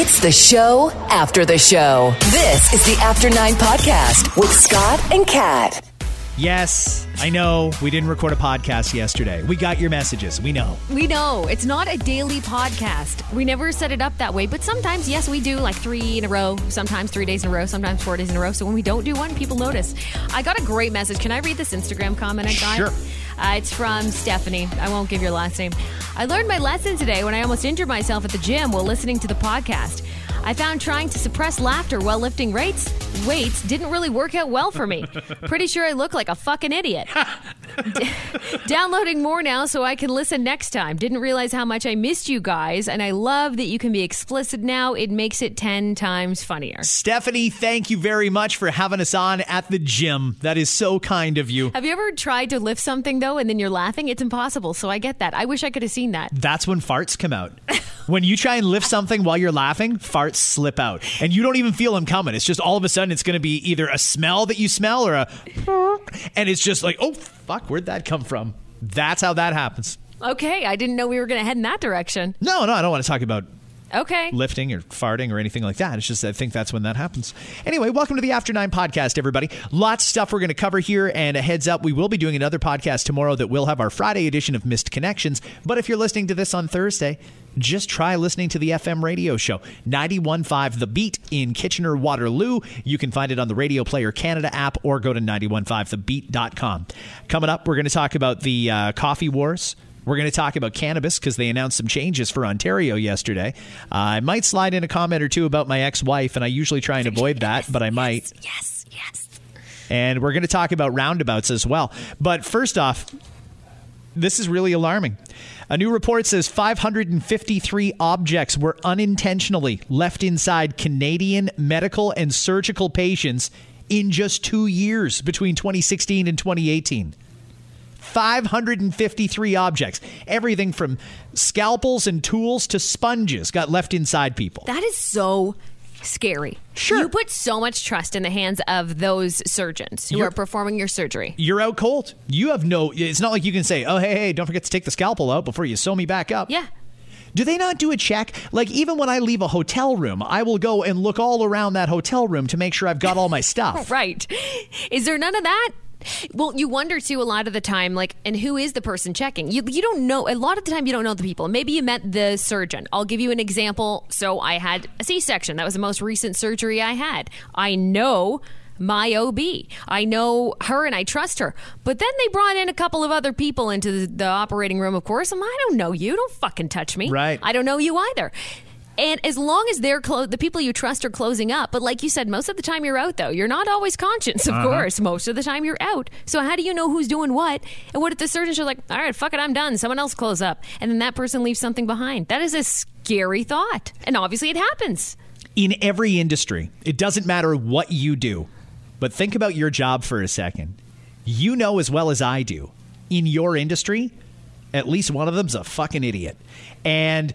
It's the show after the show. This is the After Nine Podcast with Scott and Kat. Yes, I know we didn't record a podcast yesterday. We got your messages. We know. We know it's not a daily podcast. We never set it up that way, but sometimes, yes, we do like three in a row, sometimes three days in a row, sometimes four days in a row. So when we don't do one, people notice. I got a great message. Can I read this Instagram comment I got? Sure. Uh, it's from Stephanie. I won't give your last name. I learned my lesson today when I almost injured myself at the gym while listening to the podcast. I found trying to suppress laughter while lifting weights weights didn't really work out well for me. Pretty sure I look like a fucking idiot. D- downloading more now so I can listen next time. Didn't realize how much I missed you guys, and I love that you can be explicit now. It makes it 10 times funnier. Stephanie, thank you very much for having us on at the gym. That is so kind of you. Have you ever tried to lift something though and then you're laughing? It's impossible. So I get that. I wish I could have seen that. That's when farts come out. when you try and lift something while you're laughing, farts slip out. And you don't even feel them coming. It's just all of a sudden it's going to be either a smell that you smell or a. And it's just like, oh, fuck, where'd that come from? That's how that happens. Okay, I didn't know we were going to head in that direction. No, no, I don't want to talk about Okay. lifting or farting or anything like that. It's just I think that's when that happens. Anyway, welcome to the After Nine podcast, everybody. Lots of stuff we're going to cover here, and a heads up, we will be doing another podcast tomorrow that will have our Friday edition of Missed Connections. But if you're listening to this on Thursday, just try listening to the FM radio show 91.5 The Beat in Kitchener Waterloo. You can find it on the Radio Player Canada app or go to 915thebeat.com. Coming up, we're going to talk about the uh, coffee wars. We're going to talk about cannabis because they announced some changes for Ontario yesterday. Uh, I might slide in a comment or two about my ex wife, and I usually try and avoid that, but I might. Yes, yes. And we're going to talk about roundabouts as well. But first off, this is really alarming. A new report says 553 objects were unintentionally left inside Canadian medical and surgical patients in just two years between 2016 and 2018. 553 objects. Everything from scalpels and tools to sponges got left inside people. That is so scary. Sure. You put so much trust in the hands of those surgeons who You're- are performing your surgery. You're out cold. You have no, it's not like you can say, oh, hey, hey, don't forget to take the scalpel out before you sew me back up. Yeah. Do they not do a check? Like, even when I leave a hotel room, I will go and look all around that hotel room to make sure I've got all my stuff. Right. Is there none of that? Well, you wonder too a lot of the time, like, and who is the person checking? You, you don't know. A lot of the time, you don't know the people. Maybe you met the surgeon. I'll give you an example. So I had a C section. That was the most recent surgery I had. I know my OB. I know her and I trust her. But then they brought in a couple of other people into the, the operating room, of course. And I don't know you. Don't fucking touch me. Right. I don't know you either. And as long as they're clo- the people you trust are closing up, but like you said, most of the time you're out though. You're not always conscious, of uh-huh. course. Most of the time you're out. So how do you know who's doing what? And what if the surgeons are like, "All right, fuck it, I'm done. Someone else close up," and then that person leaves something behind? That is a scary thought, and obviously it happens. In every industry, it doesn't matter what you do, but think about your job for a second. You know as well as I do, in your industry, at least one of them's a fucking idiot. And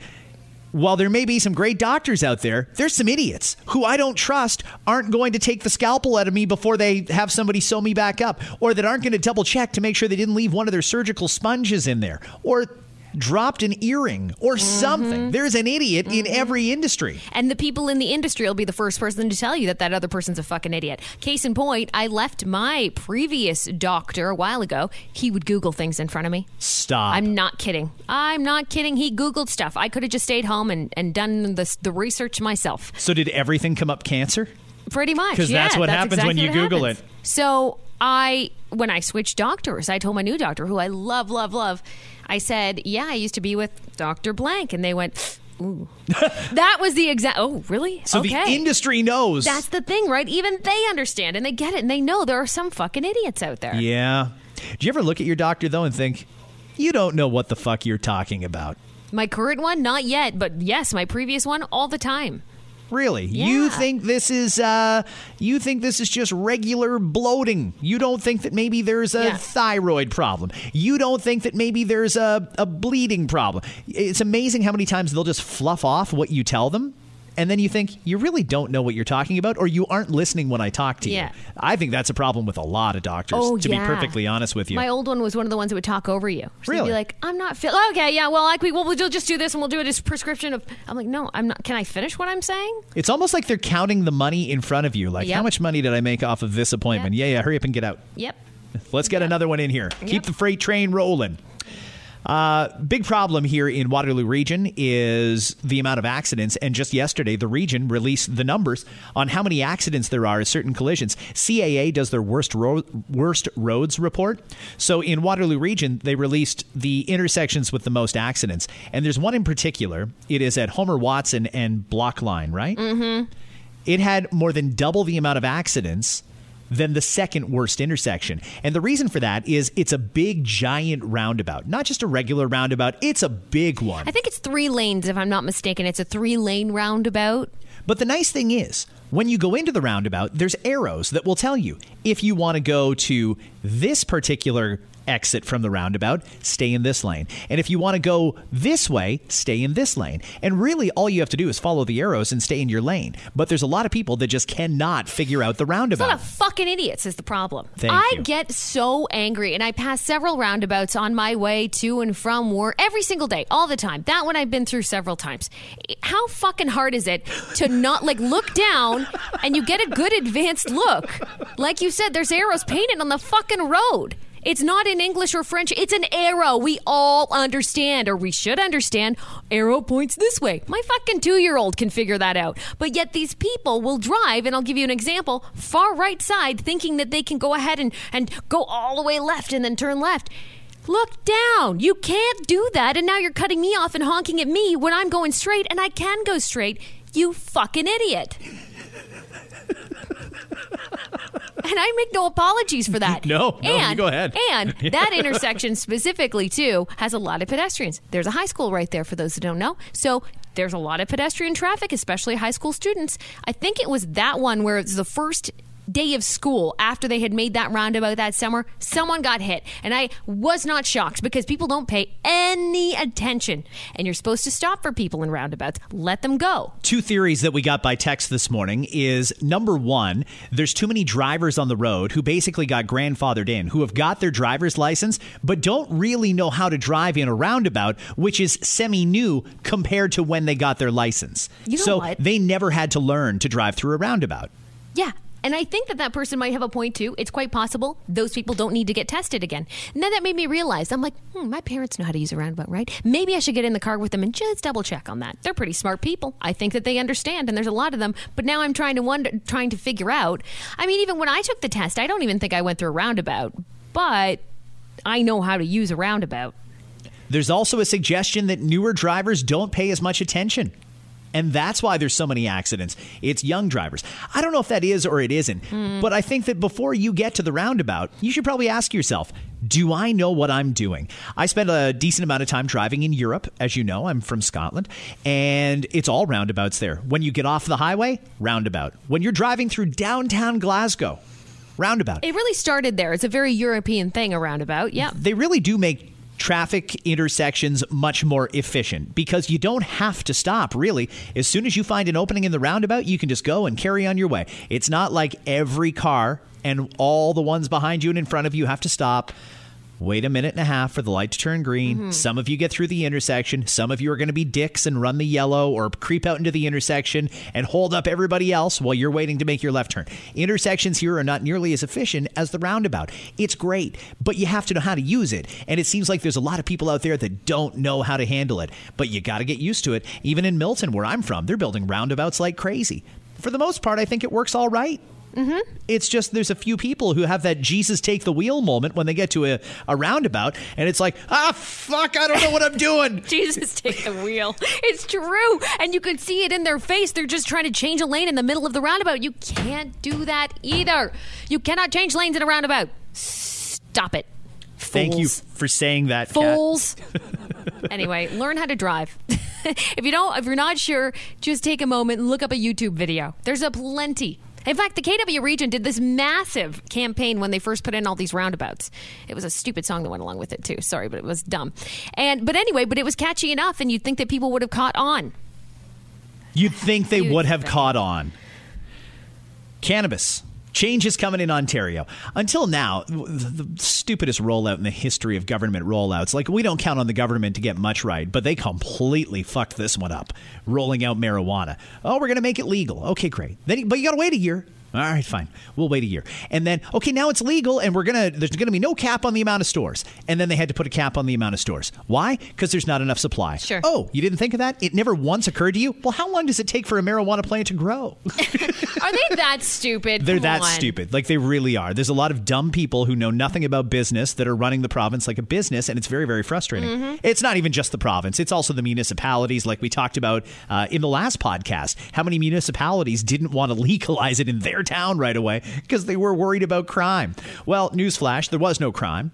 while there may be some great doctors out there, there's some idiots who I don't trust aren't going to take the scalpel out of me before they have somebody sew me back up, or that aren't going to double check to make sure they didn't leave one of their surgical sponges in there, or dropped an earring, or mm-hmm. something. There's an idiot in mm-hmm. every industry. And the people in the industry will be the first person to tell you that that other person's a fucking idiot. Case in point, I left my previous doctor a while ago. He would Google things in front of me. Stop. I'm not kidding. I'm not kidding. He Googled stuff. I could have just stayed home and, and done the, the research myself. so did everything come up cancer? Pretty much. 'Cause yeah, that's what happens when you Google happens. it. So I, when I switched doctors, I told my new doctor, who I love, love, love, I said, yeah, I used to be with Dr. Blank. And they went, ooh. that was the exact, oh, really? So okay. the industry knows. That's the thing, right? Even they understand and they get it and they know there are some fucking idiots out there. yeah. Do you ever look at your doctor though and think, you don't know what the fuck you're talking about? My current one, not yet, but yes, my previous one, all the time. Really? You think this is uh you think this is just regular bloating. You don't think that maybe there's a Yeah. thyroid problem. You don't think that maybe there's a, a bleeding problem. It's amazing how many times they'll just fluff off what you tell them and then you think you really don't know what you're talking about or you aren't listening when I talk to Yeah. you. I think that's a problem with a lot of doctors, Oh, to yeah. be perfectly honest with you. My old one was one of the ones that would talk over you. So Really? be like, I'm not feeling. Okay, yeah, well, like we, well, we'll just do this and we'll do it as prescription of. I'm like, no, I'm not. Can I finish what I'm saying? it's almost like they're counting the money in front of you. Like, Yep. how much money did I make off of this appointment? Yep. Yeah, yeah, hurry up and get out. Yep. Let's get another one in here. Keep the freight train rolling. Uh, big problem here in Waterloo Region is the amount of accidents. And just yesterday, the region released the numbers on how many accidents there are at certain collisions. CAA does their worst ro- worst roads report. So in Waterloo Region, they released the intersections with the most accidents. And there's one in particular. It is at Homer Watson and Block Line, right? Mm-hmm. It had more than double the amount of accidents than the second worst intersection. And the reason for that is it's a big, giant roundabout, not just a regular roundabout, it's a big one. I think it's three lanes, if I'm not mistaken. It's a three lane roundabout. But the nice thing is, when you go into the roundabout, there's arrows that will tell you if you want to go to this particular exit from the roundabout, stay in this lane. And if you want to go this way, stay in this lane. And really, all you have to do is follow the arrows and stay in your lane. But there's a lot of people that just cannot figure out the roundabout. A lot of fucking idiots is the problem. Thank I you. get so angry, and I pass several roundabouts on my way to and from work every single day, all the time. That one I've been through several times. How fucking hard is it to not like look down and you get a good advanced look? Like you said, there's arrows painted on the fucking road. It's not in English or French. It's an arrow. We all understand, or we should understand. Arrow points this way. My fucking two year old can figure that out. But yet these people will drive, and I'll give you an example far right side, thinking that they can go ahead and, and go all the way left and then turn left. Look down. You can't do that. And now you're cutting me off and honking at me when I'm going straight, and I can go straight. You fucking idiot. And I make no apologies for that. No, no, you and, go ahead. And that intersection specifically, too, has a lot of pedestrians. There's a high school right there for those who don't know. So there's a lot of pedestrian traffic, especially high school students. I think it was that one where it's the first day of school after they had made that roundabout that summer someone got hit and i was not shocked because people don't pay any attention and you're supposed to stop for people in roundabouts let them go Two theories that we got by text this morning is number one, there's too many drivers on the road who basically got grandfathered in, who have got their driver's license, but don't really know how to drive in a roundabout, which is semi new compared to when they got their license. You know so what? they never had to learn to drive through a roundabout. Yeah. And I think that that person might have a point too. It's quite possible those people don't need to get tested again. And then that made me realize I'm like, hmm, my parents know how to use a roundabout, right? Maybe I should get in the car with them and just double check on that. They're pretty smart people. I think that they understand, and there's a lot of them. But now I'm trying to wonder, trying to figure out. I mean, even when I took the test, I don't even think I went through a roundabout, but I know how to use a roundabout. There's also a suggestion that newer drivers don't pay as much attention. And that's why there's so many accidents. It's young drivers. I don't know if that is or it isn't, hmm. but I think that before you get to the roundabout, you should probably ask yourself, do I know what I'm doing? I spent a decent amount of time driving in Europe. As you know, I'm from Scotland, and it's all roundabouts there. When you get off the highway, roundabout. When you're driving through downtown Glasgow, roundabout. It really started there. It's a very European thing, a roundabout. Yeah. they really do make traffic intersections much more efficient. Because you don't have to stop really. As soon as you find an opening in the roundabout you can just go and carry on your way. It's not like every car and all the ones behind you and in front of you have to stop wait a minute and a half for the light to turn green. Mm-hmm. Some of you get through the intersection. Some of you are going to be dicks and run the yellow or creep out into the intersection and hold up everybody else while you're waiting to make your left turn. Intersections here are not nearly as efficient as the roundabout. It's great but you have to know how to use it. And it seems like there's a lot of people out there that don't know how to handle it. But you got to get used to it. Even in milton where i'm from they're building roundabouts like crazy. For the most part i think it works all right it's just there's a few people who have that Jesus take the wheel moment when they get to a, a roundabout, and it's like, ah, fuck, I don't know what I'm doing. Jesus, take the wheel. It's true. And you can see it in their face. They're just trying to change a lane in the middle of the roundabout. You can't do that either. You cannot change lanes in a roundabout. Stop it. Thank you for saying that, Fools. anyway, learn how to drive. if you don't, if you're not sure, just take a moment and look up a YouTube video. There's a plenty. In fact, the KW region did this massive campaign when they first put in all these roundabouts. It was a stupid song that went along with it too. Sorry, but it was dumb. And but anyway, but it was catchy enough, and you'd think that people would have caught on. You'd think they You'd have caught on. Cannabis. Change is coming in Ontario. Until now, the, stupidest rollout in the history of government rollouts. Like, we don't count on the government to get much right, but they completely fucked this one up, rolling out marijuana. Oh, we're going to make it legal. Okay, great. Then, but you got to wait a year. All right, fine. We'll wait a year. And then, okay, now it's legal and we're going to, there's going to be no cap on the amount of stores. And then they had to put a cap on the amount of stores. Why? Because there's not enough supply. Sure. Oh, you didn't think of that? It never once occurred to you? Well, how long does it take for a marijuana plant to grow? Are they that stupid? They're Come that on. stupid. Like they really are. There's a lot of dumb people who know nothing about business that are running the province like a business, and it's very, very frustrating. Mm-hmm. It's not even just the province, it's also the municipalities, like we talked about uh, in the last podcast. How many municipalities didn't want to legalize it in their town right away because they were worried about crime? Well, newsflash, there was no crime.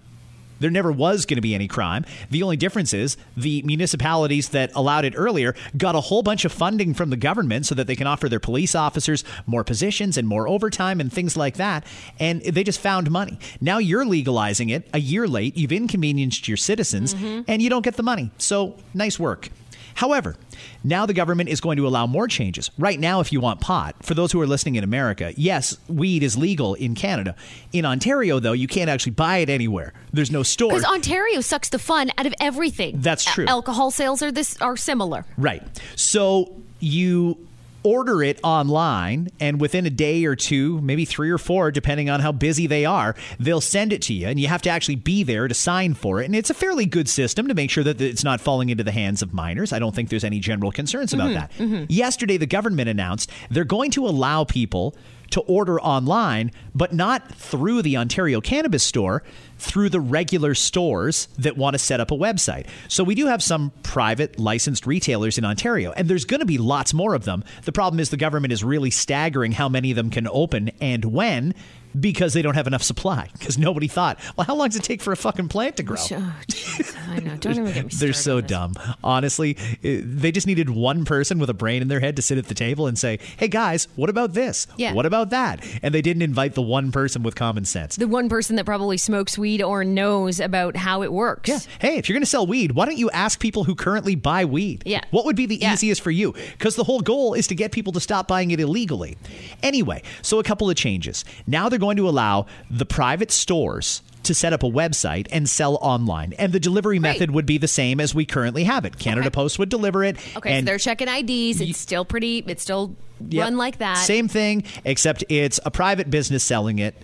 There never was going to be any crime. The only difference is the municipalities that allowed it earlier got a whole bunch of funding from the government so that they can offer their police officers more positions and more overtime and things like that. And they just found money. Now you're legalizing it a year late. You've inconvenienced your citizens mm-hmm. and you don't get the money. So nice work. However, now the government is going to allow more changes. Right now, if you want pot, for those who are listening in America, yes, weed is legal in Canada. In Ontario, though, you can't actually buy it anywhere. There's no store. Because Ontario sucks the fun out of everything. That's true. A- alcohol sales are this are similar. Right. So you order it online, and within a day or two, maybe three or four, depending on how busy they are, they'll send it to you, and you have to actually be there to sign for it. And it's a fairly good system to make sure that it's not falling into the hands of minors. I don't think there's any general concerns about mm-hmm, that. Mm-hmm. Yesterday, the government announced they're going to allow people to order online, but not through the Ontario Cannabis Store, through the regular stores that want to set up a website. So we do have some private licensed retailers in Ontario, and there's going to be lots more of them. The problem is the government is really staggering how many of them can open and when because they don't have enough supply. Because nobody thought, well, how long does it take for a fucking plant to grow? Oh. I know. Don't even get me started. They're so dumb. Honestly, eh, they just needed one person with a brain in their head to sit at the table and say, "Hey guys, what about this? Yeah. What about that?" And they didn't invite the one person with common sense. The one person that probably smokes weed or knows about how it works. Yeah. Hey, if you're going to sell weed, why don't you ask people who currently buy weed? Yeah. What would be the Yeah. easiest for you? Because the whole goal is to get people to stop buying it illegally. Anyway, so a couple of changes. Now they're going to allow the private stores to set up a website and sell online. And the delivery method would be the same as we currently have it. Canada Okay. Post would deliver it. Okay, so they're checking IDs. It's still pretty. It's still Yep. run like that. Same thing, except it's a private business selling it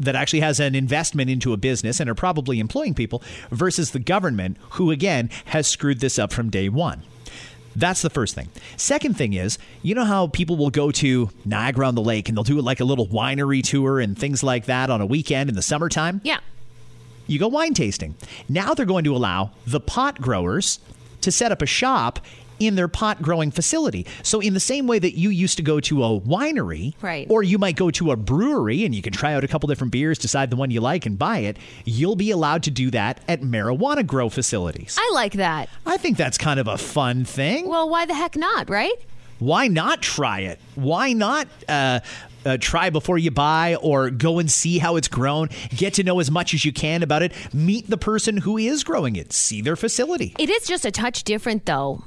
that actually has an investment into a business and are probably employing people versus the government, who again has screwed this up from day one. That's the first thing. Second thing is, you know how people will go to Niagara on the Lake and they'll do like a little winery tour and things like that on a weekend in the summertime? Yeah. you go wine tasting. Now they're going to allow the pot growers to set up a shop in their pot growing facility. So in the same way that you used to go to a winery, Right. or you might go to a brewery and you can try out a couple different beers, decide the one you like and buy it, you'll be allowed to do that at marijuana grow facilities. I like that. I think that's kind of a fun thing. Well, why the heck not, right? Why not try it? Why not uh, uh, try before you buy or go and see how it's grown? Get to know as much as you can about it. Meet the person who is growing it. See their facility. It is just a touch different, though,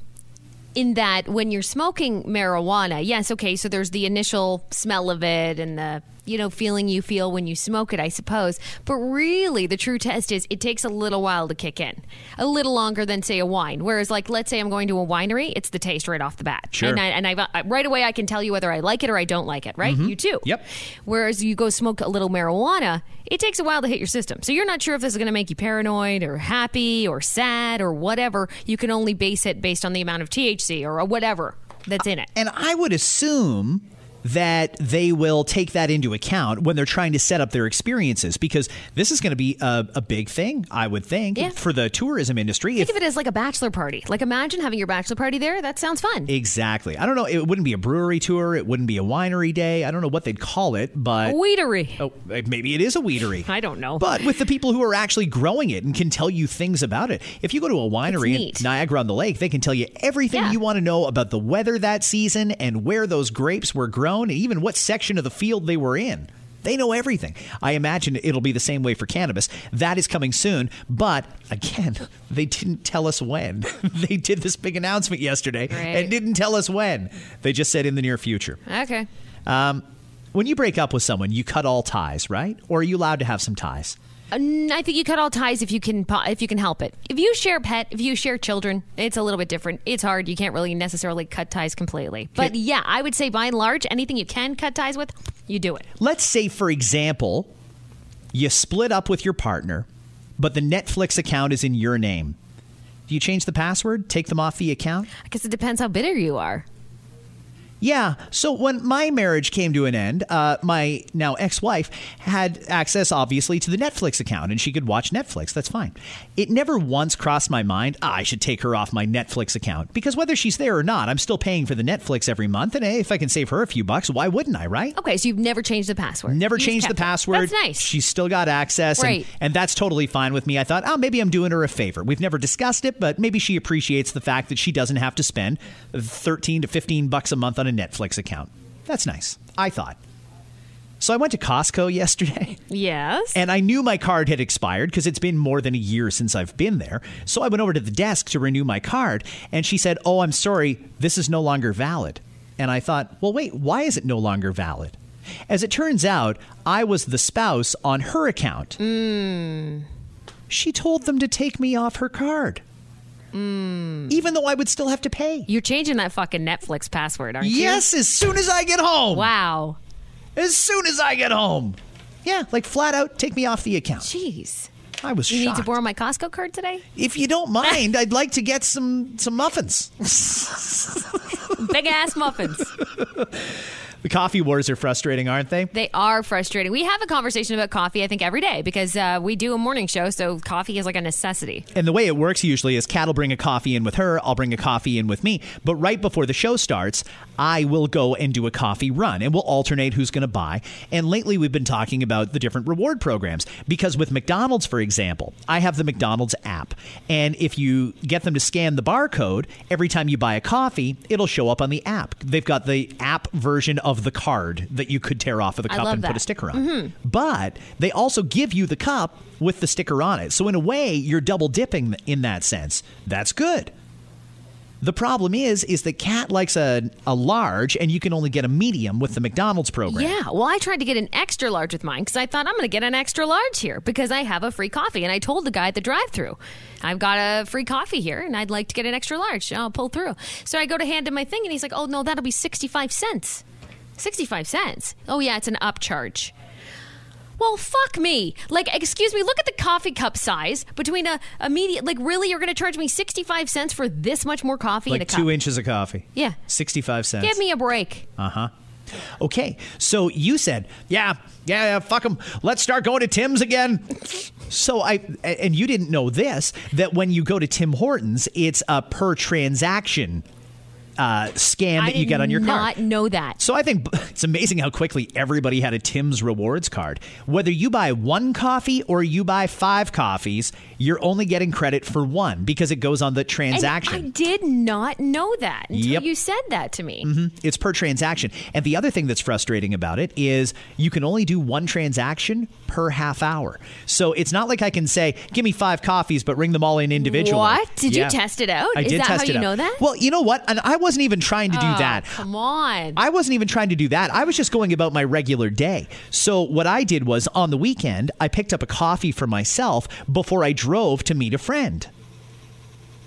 in that when you're smoking marijuana, yes, okay, so there's the initial smell of it and the you know feeling you feel when you smoke it, I suppose. But really, the true test is it takes a little while to kick in, a little longer than say a wine. Whereas, like, let's say I'm going to a winery, it's the taste right off the bat, Sure. and I, and I, I uh, right away I can tell you whether I like it or I don't like it. Right? Mm-hmm. You too. Yep. Whereas you go smoke a little marijuana, it takes a while to hit your system. So you're not sure if this is going to make you paranoid or happy or sad or whatever. You can only base it based on the amount of THC or whatever that's in it. And I would assume that they will take that into account when they're trying to set up their experiences because this is going to be a, a big thing, I would think, Yeah. for the tourism industry. Think of it as like a bachelor party. Like imagine having your bachelor party there. That sounds fun. Exactly. I don't know. It wouldn't be a brewery tour. It wouldn't be a winery day. I don't know what they'd call it, but. a weedery. Oh, eh, maybe it is a weedery. I don't know. But with the people who are actually growing it and can tell you things about it. If you go to a winery in. Niagara on the Lake, they can tell you everything Yeah. you want to know about the weather that season and where those grapes were grown and even what section of the field they were in. They know everything. I imagine it'll be the same way for cannabis. That is coming soon. But again, they didn't tell us when. they did this big announcement yesterday Right. and didn't tell us when. They just said in the near future. Okay. Um, when you break up with someone, you cut all ties, right? Or are you allowed to have some ties? I think you cut all ties if you can if you can help it. If you share pet, if you share children, it's a little bit different. It's hard. You can't really necessarily cut ties completely. But yeah, I would say by and large, anything you can cut ties with, you do it. Let's say, for example, you split up with your partner, but the Netflix account is in your name. Do you change the password? Take them off the account? I guess it depends how bitter you are. Yeah. So when my marriage came to an end, uh, my now ex wife had access, obviously, to the Netflix account and she could watch Netflix. That's fine. It never once crossed my mind, ah, I should take her off my Netflix account because whether she's there or not, I'm still paying for the Netflix every month. And hey, if I can save her a few bucks, why wouldn't I, right? Okay, so you've never changed the password. Never You changed the kept it. password. That's nice. She's still got access, and, Right. and that's totally fine with me. I thought, oh, maybe I'm doing her a favor. We've never discussed it, but maybe she appreciates the fact that she doesn't have to spend 13 to 15 bucks a month on a Netflix account. That's nice. I thought. So I went to Costco yesterday. yes. And I knew my card had expired because it's been more than a year since I've been there. So I went over to the desk to renew my card, and she said, Oh, I'm sorry, this is no longer valid. And I thought, Well, wait, why is it no longer valid? As it turns out, I was the spouse on her account. Mm. She told them to take me off her card, Mm. even though I would still have to pay. You're changing that fucking Netflix password, aren't you? Yes, as soon as I get home. Wow. As soon as I get home. Yeah, like flat out, take me off the account. Jeez. I was You need to borrow my Costco card today? If you don't mind, I'd like to get some some muffins. Big ass muffins. The coffee wars are frustrating, aren't they? They are frustrating. We have a conversation about coffee, I think, every day because uh, we do a morning show, so coffee is like a necessity. And the way it works usually is Kat will bring a coffee in with her, I'll bring a coffee in with me. But right before the show starts, I will go and do a coffee run and we'll alternate who's going to buy. And lately we've been talking about the different reward programs because with McDonald's, for example, I have the McDonald's app. And if you get them to scan the barcode, every time you buy a coffee, it'll show up on the app. They've got the app version of the card that you could tear off of the cup and put a sticker on. Mm-hmm. But they also give you the cup with the sticker on it. So in a way, you're double dipping in that sense. That's good. The problem is, is that Kat likes a, a large, and you can only get a medium with the McDonald's program. Yeah, well, I tried to get an extra large with mine because I thought I'm going to get an extra large here because I have a free coffee. And I told the guy at the drive through, I've got a free coffee here and I'd like to get an extra large. I'll pull through. So I go to hand him my thing and he's like, oh, no, that'll be 65 cents. 65 cents? Oh, yeah, it's an upcharge. Well, fuck me. Like, excuse me, look at the coffee cup size between a, a medium. Like, really, you're going to charge me 65 cents for this much more coffee in a Like cup? two inches of coffee. Yeah. 65 cents. Give me a break. Uh huh. Okay, so you said, yeah, yeah, yeah, fuck them. Let's start going to Tim's again. So I, and you didn't know this, that when you go to Tim Hortons, it's a per transaction uh, scan I that you get on your not card. know that. So I think it's amazing how quickly everybody had a Tim's rewards card. Whether you buy one coffee or you buy five coffees, you're only getting credit for one because it goes on the And transaction. I did not know that until Yep. you said that to me. It's per transaction. And the other thing that's frustrating about it is you can only do one transaction per half hour. So it's not like I can say, give me five coffees, but ring them all in individually. What? Did you test it out? I Is did that test how it you out. know that? Well, you know what? And I wasn't even trying to do Oh, that. Come on. I wasn't even trying to do that. I was just going about my regular day. So what I did was on the weekend, I picked up a coffee for myself before I drove to meet a friend.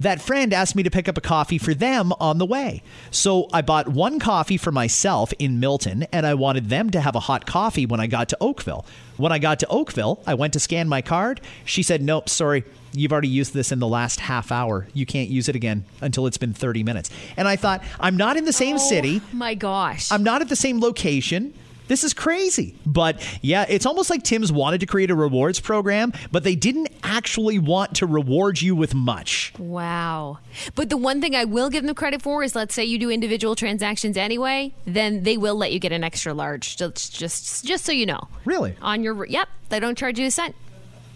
That friend asked me to pick up a coffee for them on the way. So I bought one coffee for myself in Milton, and I wanted them to have a hot coffee when I got to Oakville. When I got to Oakville, I went to scan my card. She said, Nope, sorry, you've already used this in the last half hour. You can't use it again until it's been 30 minutes. And I thought, I'm not in the same oh city. Oh my gosh. I'm not at the same location. This is crazy. But yeah, it's almost like Tim's wanted to create a rewards program, but they didn't actually want to reward you with much. wow. But the one thing I will give them credit for is let's say you do individual transactions anyway, then they will let you get an extra large. Just just just so you know. Really? On your yep, they don't charge you a cent.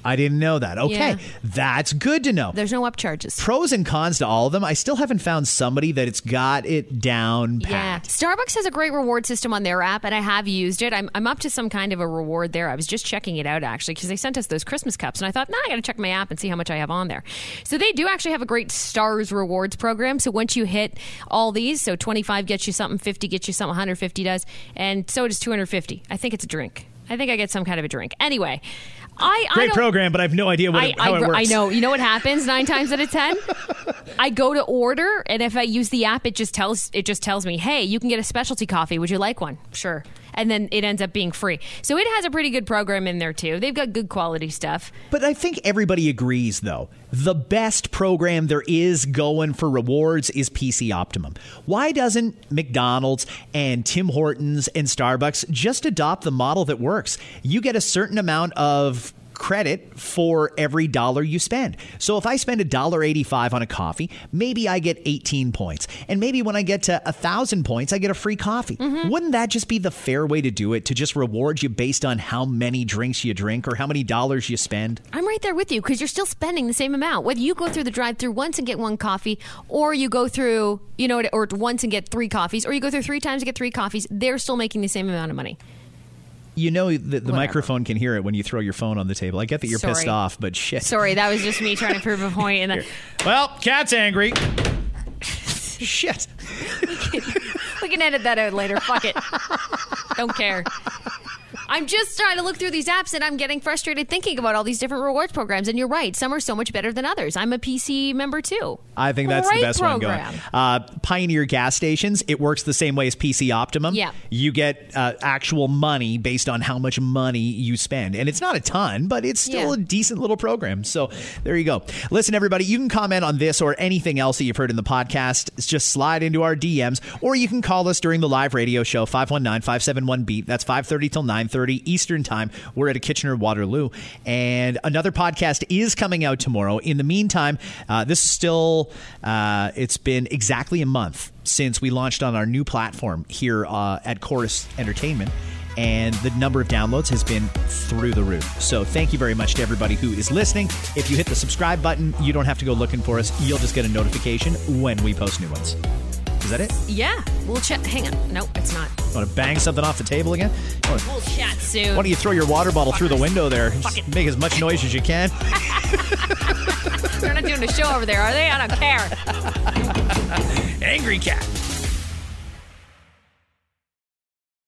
I didn't know that. Okay, Yeah. that's good to know. There's no upcharges. Pros and cons to all of them. I still haven't found somebody that it's got it down Yeah. pat. Starbucks has a great reward system on their app, and I have used it. I'm, I'm up to some kind of a reward there. I was just checking it out, actually, because they sent us those Christmas cups, and I thought, nah, I got to check my app and see how much I have on there. So they do actually have a great Stars rewards program. So once you hit all these, so 25 gets you something, 50 gets you something, 150 does, and so does 250. I think it's a drink. I think I get some kind of a drink. Anyway, I, I Great program, but I have no idea what I, it, how I, it works. I know. You know what happens nine times out of ten? I go to order, and if I use the app, it just tells it just tells me, "Hey, you can get a specialty coffee. Would you like one?" Sure. And then it ends up being free. So it has a pretty good program in there too. They've got good quality stuff. But I think everybody agrees, though. The best program there is going for rewards is PC Optimum. Why doesn't McDonald's and Tim Hortons and Starbucks just adopt the model that works? You get a certain amount of credit for every dollar you spend. So if I spend $1.85 on a coffee, maybe I get 18 points. And maybe when I get to 1,000 points, I get a free coffee. Mm-hmm. Wouldn't that just be the fair way to do it? To just reward you based on how many drinks you drink or how many dollars you spend? I'm right there with you because you're still spending the same amount. Whether you go through the drive-through once and get one coffee, or you go through, you know, or once and get three coffees, or you go through three times and get three coffees, they're still making the same amount of money. You know that the microphone can hear it when you throw your phone on the table. I get that you're pissed off, but shit. Sorry, that was just me trying to prove a point. And then Well, Kat's angry. shit. we can edit that out later. Fuck it. Don't care. I'm just trying to look through these apps and I'm getting frustrated thinking about all these different rewards programs. And you're right, some are so much better than others. I'm a PC member too. I think that's Great the best program. one going. Uh, Pioneer gas stations, it works the same way as PC Optimum. Yeah. You get uh, actual money based on how much money you spend. And it's not a ton, but it's still Yeah. a decent little program. So there you go. Listen, everybody, you can comment on this or anything else that you've heard in the podcast. It's Just slide into our DMs, or you can call us during the live radio show, 519-571-BEAT. That's 5.30 till 9.30 Eastern Time. We're at a Kitchener Waterloo. And another podcast is coming out tomorrow. In the meantime, uh, this is still, uh, it's been exactly a month since we launched on our new platform here uh, at Chorus Entertainment and the number of downloads has been through the roof. So thank you very much to everybody who is listening. If you hit the subscribe button, you don't have to go looking for us. You'll just get a notification when we post new ones. Is that it? Yeah, we'll chat. Hang on. Nope, it's not. Want to bang something off the table again? We'll chat soon. why don't you throw your water bottle through the window there? Fuck Just it. make as much noise as you can. They're not doing a show over there, are they? I don't care. Angry Kat.